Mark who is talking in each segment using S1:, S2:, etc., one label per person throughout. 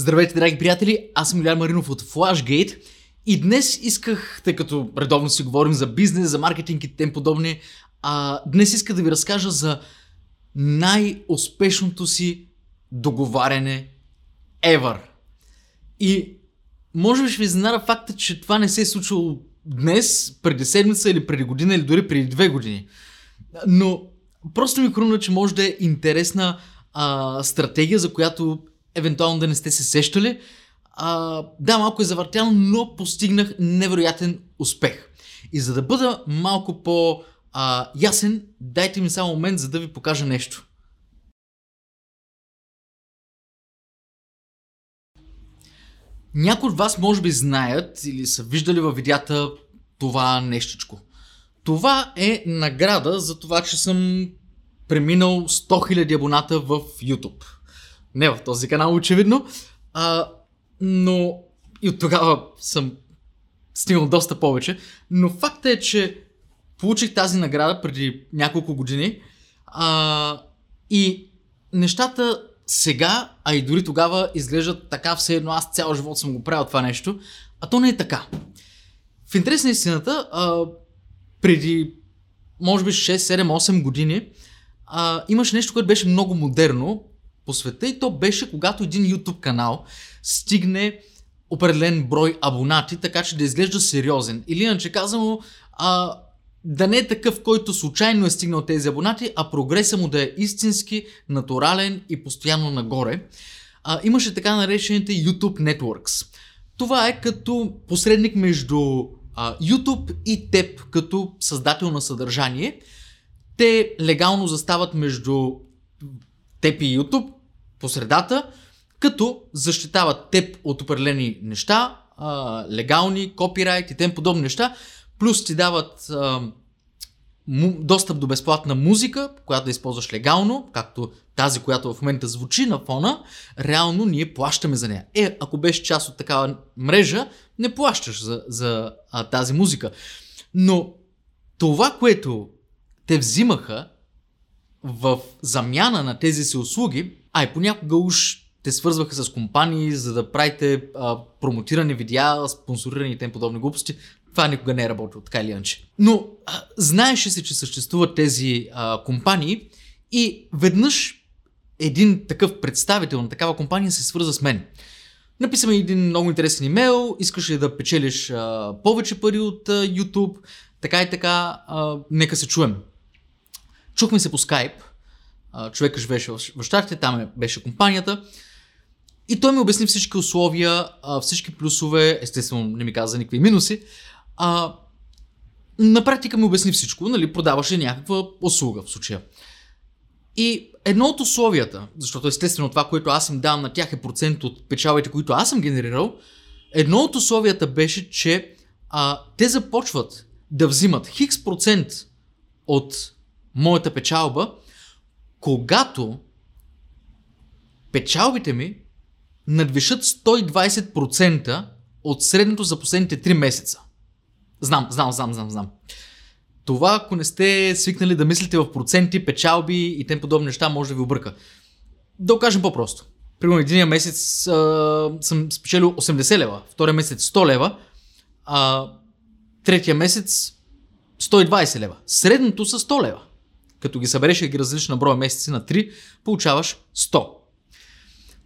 S1: Здравейте, драги приятели! Аз съм Илян Маринов от Flashgate и днес исках, тъй като редовно си говорим за бизнес, за маркетинг и тем подобни, а, днес иска да ви разкажа за най-успешното си договаряне ever. И може би ще ви изненада факта, че това не се е случило днес, преди седмица или преди година или дори преди две години. Но просто ми хрумна, че може да е интересна а, стратегия, за която евентуално да не сте се сещали. А, да, малко е завъртяно, но постигнах невероятен успех. И за да бъда малко по а, ясен, дайте ми само момент, за да ви покажа нещо. Някои от вас може би знаят или са виждали във видеята това нещичко. Това е награда за това, че съм преминал 100 000 абоната в YouTube. Не в този канал, очевидно. А, но и от тогава съм стигнал доста повече. Но факта е, че получих тази награда преди няколко години. А, и нещата сега, а и дори тогава изглеждат така все едно. Аз цял живот съм го правил това нещо. А то не е така. В интерес на истината, а, преди може би 6, 7, 8 години а, имаше нещо, което беше много модерно по света и то беше когато един YouTube канал стигне определен брой абонати, така че да изглежда сериозен. Или иначе казано, а, да не е такъв, който случайно е стигнал тези абонати, а прогреса му да е истински, натурален и постоянно нагоре. А, имаше така наречените YouTube Networks. Това е като посредник между а, YouTube и теб като създател на съдържание. Те легално застават между теб и YouTube, по средата, като защитават теб от определени неща, а, легални, копирайт и тем подобни неща, плюс ти дават а, му, достъп до безплатна музика, която да използваш легално, както тази, която в момента звучи на фона, реално ние плащаме за нея. Е, ако беше част от такава мрежа, не плащаш за, за а, тази музика. Но това, което те взимаха в замяна на тези си услуги, а и понякога уж те свързваха с компании, за да правите а, промотирани видеа, спонсорирани и тем подобни глупости. Това никога не е работило, така или иначе. Но а, знаеше се, че съществуват тези а, компании и веднъж един такъв представител на такава компания се свърза с мен. Написаме един много интересен имейл, искаш ли да печелиш а, повече пари от а, YouTube, така и така, а, нека се чуем. Чухме се по скайп, човека живееше в, в Штатите, там е, беше компанията. И той ми обясни всички условия, всички плюсове, естествено не ми каза никакви минуси. А, на практика ми обясни всичко, нали, продаваше някаква услуга в случая. И едно от условията, защото естествено това, което аз им давам на тях е процент от печалбите, които аз съм генерирал, едно от условията беше, че а, те започват да взимат хикс процент от моята печалба, когато печалбите ми надвишат 120% от средното за последните 3 месеца. Знам, знам, знам, знам, знам. Това, ако не сте свикнали да мислите в проценти, печалби и тем подобни неща, може да ви обърка. Да го кажем по-просто. Примерно един месец а, съм спечелил 80 лева, втория месец 100 лева, а третия месец 120 лева. Средното са 100 лева. Като ги събереш и ги разлиш на броя месеци на 3, получаваш 100.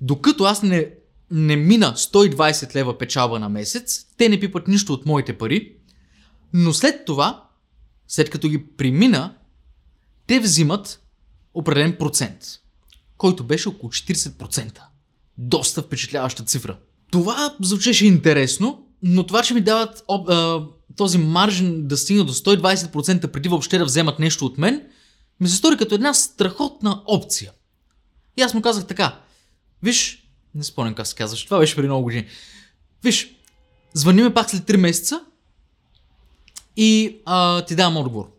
S1: Докато аз не, не мина 120 лева печалба на месец, те не пипат нищо от моите пари, но след това, след като ги примина, те взимат определен процент, който беше около 40%. Доста впечатляваща цифра. Това звучеше интересно, но това, че ми дават а, този маржин да стигне до 120% преди въобще да вземат нещо от мен – ми се стори като една страхотна опция. И аз му казах така, виж, не спомням как се казваш, това беше преди много години. Виж, звъни ме пак след 3 месеца и а, ти давам отговор.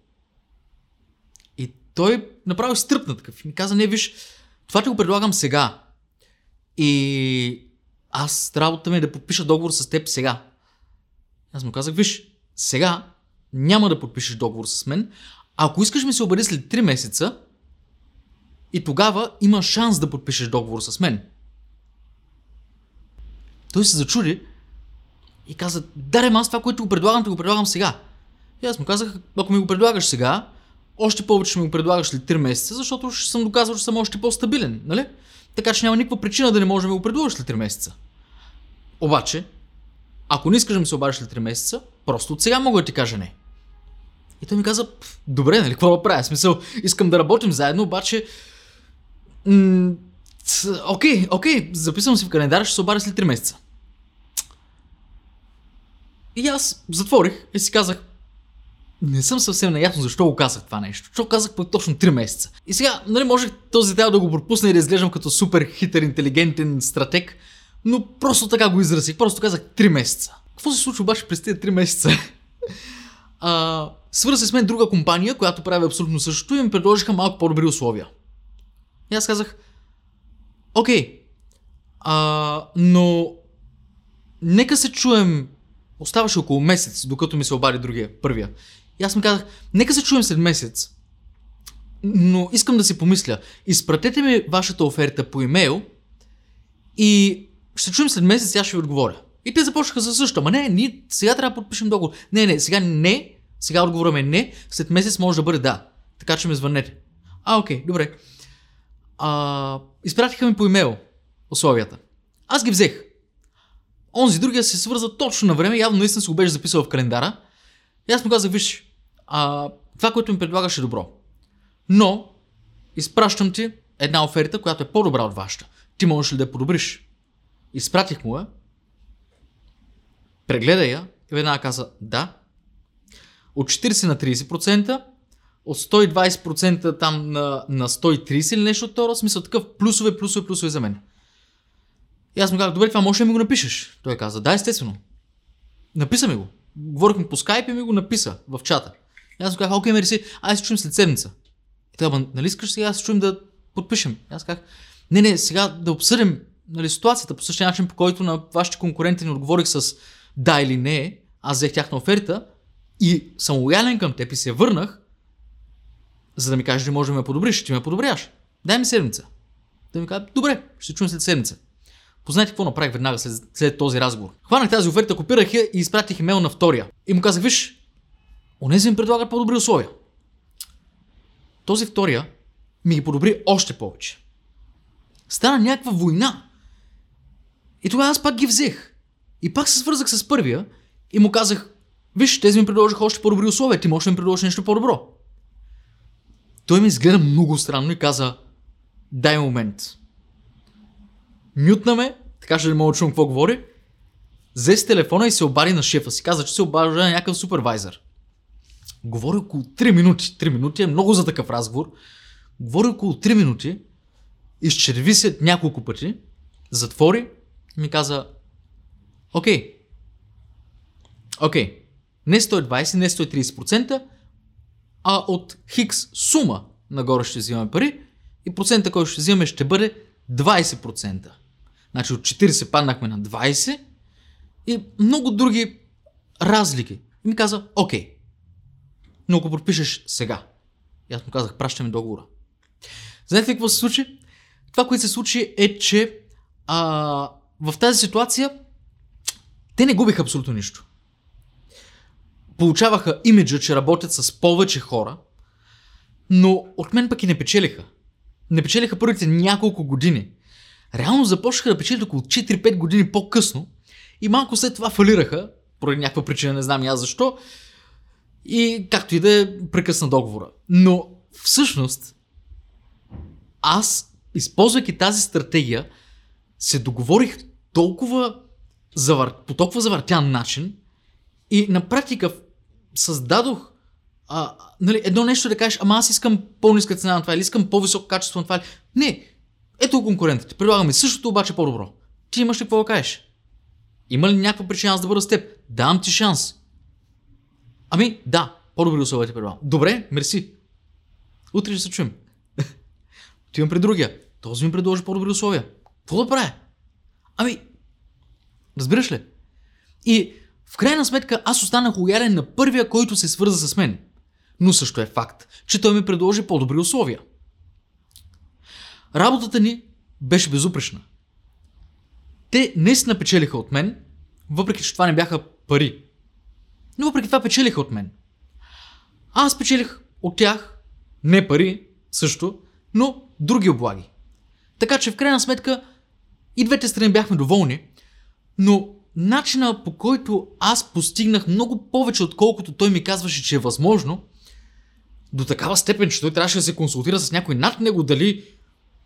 S1: И той направо стръпна такъв и ми каза, не, виж, това ти го предлагам сега. И аз работа ми е да подпиша договор с теб сега. Аз му казах, виж, сега няма да подпишеш договор с мен, ако искаш ми се обади след 3 месеца, и тогава има шанс да подпишеш договор с мен. Той се зачуди и каза, даре, аз това, което го предлагам, те го предлагам сега. И аз му казах, ако ми го предлагаш сега, още повече ще ми го предлагаш след 3 месеца, защото ще съм доказал, че съм още по-стабилен, нали? Така че няма никаква причина да не можем да ми го предложиш след 3 месеца. Обаче, ако не искаш да ми се обадиш след 3 месеца, просто от сега мога да ти кажа не. И той ми каза, добре, нали, какво да правя? Смисъл, искам да работим заедно, обаче... Окей, окей, записвам си в календара, ще се обадя след 3 месеца. И аз затворих и си казах, не съм съвсем наясно защо го казах това нещо. Защо казах пък точно 3 месеца. И сега, нали, можех този детайл да го пропусна и да изглеждам като супер хитър, интелигентен стратег, но просто така го изразих. Просто казах 3 месеца. Какво се случва обаче през тези 3 месеца? а, свърза с мен друга компания, която прави абсолютно същото и ми предложиха малко по-добри условия. И аз казах, окей, а, но нека се чуем Оставаше около месец, докато ми се обади другия, първия. И аз му казах, нека се чуем след месец. Но искам да си помисля. Изпратете ми вашата оферта по имейл и ще чуем след месец, аз ще ви отговоря. И те започнаха за също. Ама не, ние сега трябва да подпишем договор. Не, не, сега не. Сега отговорът е не. След месец може да бъде да. Така че ме звънете. А, окей, добре. А, изпратиха ми по имейл условията. Аз ги взех. Онзи другия се свърза точно на време, явно наистина си го беше записал в календара. И аз му казах, виж, а, това, което ми предлагаш е добро. Но, изпращам ти една оферта, която е по-добра от вашата. Ти можеш ли да я подобриш? Изпратих му я, прегледа я и веднага каза да. От 40 на 30%, от 120% там на, на 130 или нещо от този смисъл такъв плюсове, плюсове, плюсове за мен. И аз му казах, добре, това може да ми го напишеш. Той каза, да, естествено. Написа ми го. Говорихме по скайп и ми го написа в чата. И аз му казах, окей, мерси, ай се чуем след седмица. И той, нали искаш сега се чуем да подпишем? И аз казах, не, не, сега да обсъдим нали, ситуацията по същия начин, по който на вашите конкуренти не отговорих с да или не, аз взех тяхна оферта и съм лоялен към теб и се върнах, за да ми кажеш, че може да ме подобриш, ти ме подобряш. Дай ми седмица. Той ми каза, добре, ще чуем след седмица. Познайте какво направих веднага след, след този разговор. Хванах тази оферта, копирах я и изпратих имейл на втория. И му казах, виж, онези ми предлагат по-добри условия. Този втория ми ги подобри още повече. Стана някаква война. И тогава аз пак ги взех. И пак се свързах с първия и му казах, виж, тези ми предложиха още по-добри условия, ти можеш да ми предложиш нещо по-добро. Той ми изгледа много странно и каза, дай момент мютна ме, така ще не мога да чувам какво говори. Взе с телефона и се обади на шефа си. Каза, че се обажда на някакъв супервайзър. Говори около 3 минути. 3 минути е много за такъв разговор. Говори около 3 минути. Изчерви се няколко пъти. Затвори и ми каза Окей. Окей. Не 120, не 130%, а от хикс сума нагоре ще взимаме пари и процента, който ще взимаме ще бъде 20%. Значи от 40 паднахме на 20 и много други разлики. И ми каза, окей, но ако подпишеш сега. И аз му казах, пращаме договора. Знаете ли какво се случи? Това, което се случи е, че а, в тази ситуация те не губиха абсолютно нищо. Получаваха имиджа, че работят с повече хора, но от мен пък и не печелиха. Не печелиха първите няколко години реално започнаха да печелят около 4-5 години по-късно и малко след това фалираха, поради някаква причина, не знам и аз защо, и както и да е, прекъсна договора. Но всъщност, аз, използвайки тази стратегия, се договорих толкова завър... по толкова завъртян начин и на практика създадох а, нали, едно нещо да кажеш, ама аз искам по-ниска цена на това или искам по-високо качество на това. Не, ето конкурентите. Предлагаме същото, обаче по-добро. Ти имаш ли какво да кажеш? Има ли някаква причина аз да бъда с теб? Давам ти шанс. Ами, да, по-добри условия ти предлагам. Добре, мерси. Утре ще се чуем. Отивам при другия. Този ми предложи по-добри условия. Какво да правя? Ами, разбираш ли? И в крайна сметка аз останах лоялен на първия, който се свърза с мен. Но също е факт, че той ми предложи по-добри условия. Работата ни беше безупречна. те наистина печелиха от мен, въпреки че това не бяха пари. Но въпреки това печелиха от мен. Аз печелих от тях не пари също, но други облаги. Така че в крайна сметка и двете страни бяхме доволни, но начина по който аз постигнах много повече, отколкото той ми казваше, че е възможно, до такава степен, че той трябваше да се консултира с някой над него, дали,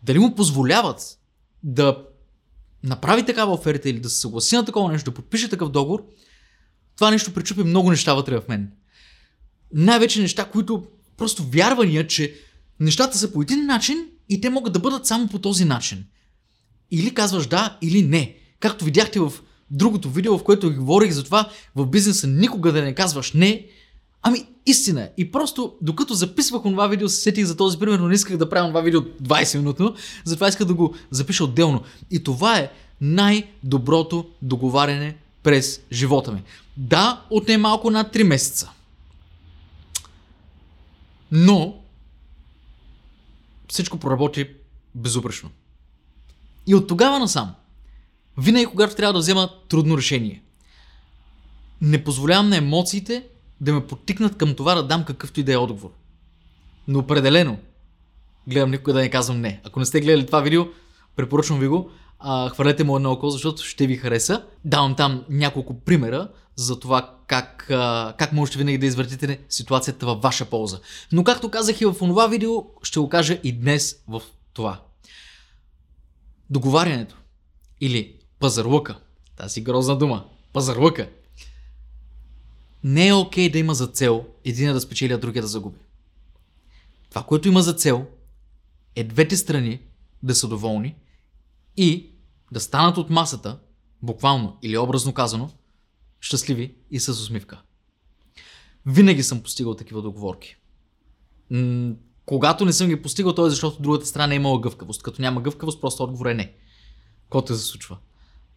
S1: дали му позволяват да направи такава оферта или да се съгласи на такова нещо, да подпише такъв договор, това нещо причупи много неща вътре в мен. Най-вече неща, които просто вярвания, че нещата са по един начин и те могат да бъдат само по този начин. Или казваш да, или не. Както видяхте в другото видео, в което говорих за това в бизнеса никога да не казваш не, ами истина е. И просто докато записвах това видео, се сетих за този пример, но не исках да правя това видео 20 минутно, затова исках да го запиша отделно. И това е най-доброто договаряне през живота ми. Да, отне малко над 3 месеца. Но всичко проработи безупречно. И от тогава насам, винаги когато трябва да взема трудно решение, не позволявам на емоциите да ме потикнат към това да дам какъвто и да е отговор. Но определено гледам никога да не казвам не. Ако не сте гледали това видео, препоръчвам ви го. А, хвърлете му едно око, защото ще ви хареса. Давам там няколко примера за това как, а, как можете винаги да извъртите ситуацията във ваша полза. Но както казах и в това видео, ще го кажа и днес в това. Договарянето или пазарлъка, тази грозна дума, пазарлъка, не е окей okay да има за цел един да спечели, а другия да загуби. Това, което има за цел, е двете страни да са доволни и да станат от масата, буквално или образно казано, щастливи и с усмивка. Винаги съм постигал такива договорки. М- когато не съм ги постигал, то е защото другата страна е имала гъвкавост. Като няма гъвкавост, просто отговор е не. Кото се случва.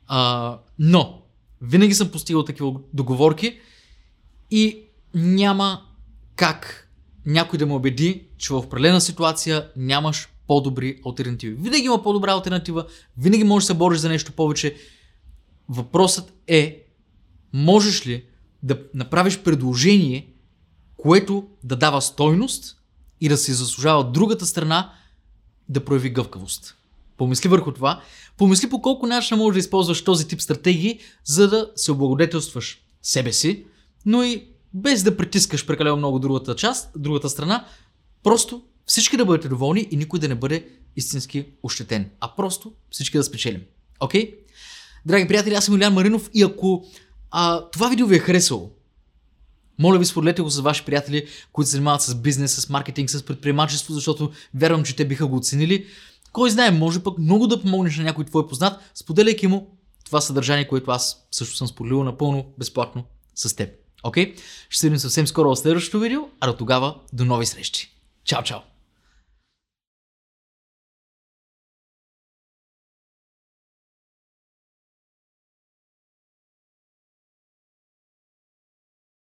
S1: А, но, винаги съм постигал такива договорки и няма как някой да ме убеди, че в определена ситуация нямаш по-добри альтернативи. Винаги има по-добра альтернатива, винаги можеш да се бориш за нещо повече. Въпросът е, можеш ли да направиш предложение, което да дава стойност и да се заслужава другата страна да прояви гъвкавост. Помисли върху това. Помисли по колко начина можеш да използваш този тип стратегии, за да се облагодетелстваш себе си, но и без да притискаш прекалено много другата част, другата страна, просто всички да бъдете доволни и никой да не бъде истински ощетен, а просто всички да спечелим. Окей? Okay? Драги приятели, аз съм Илян Маринов и ако а, това видео ви е харесало, моля ви, споделете го с ваши приятели, които се занимават с бизнес, с маркетинг, с предприемачество, защото вярвам, че те биха го оценили. Кой знае, може пък много да помогнеш на някой твой познат, споделяйки му това съдържание, което аз също съм споделил напълно безплатно с теб. Окей? Okay? Ще се видим съвсем скоро в следващото видео, а до тогава до нови срещи. Чао, чао!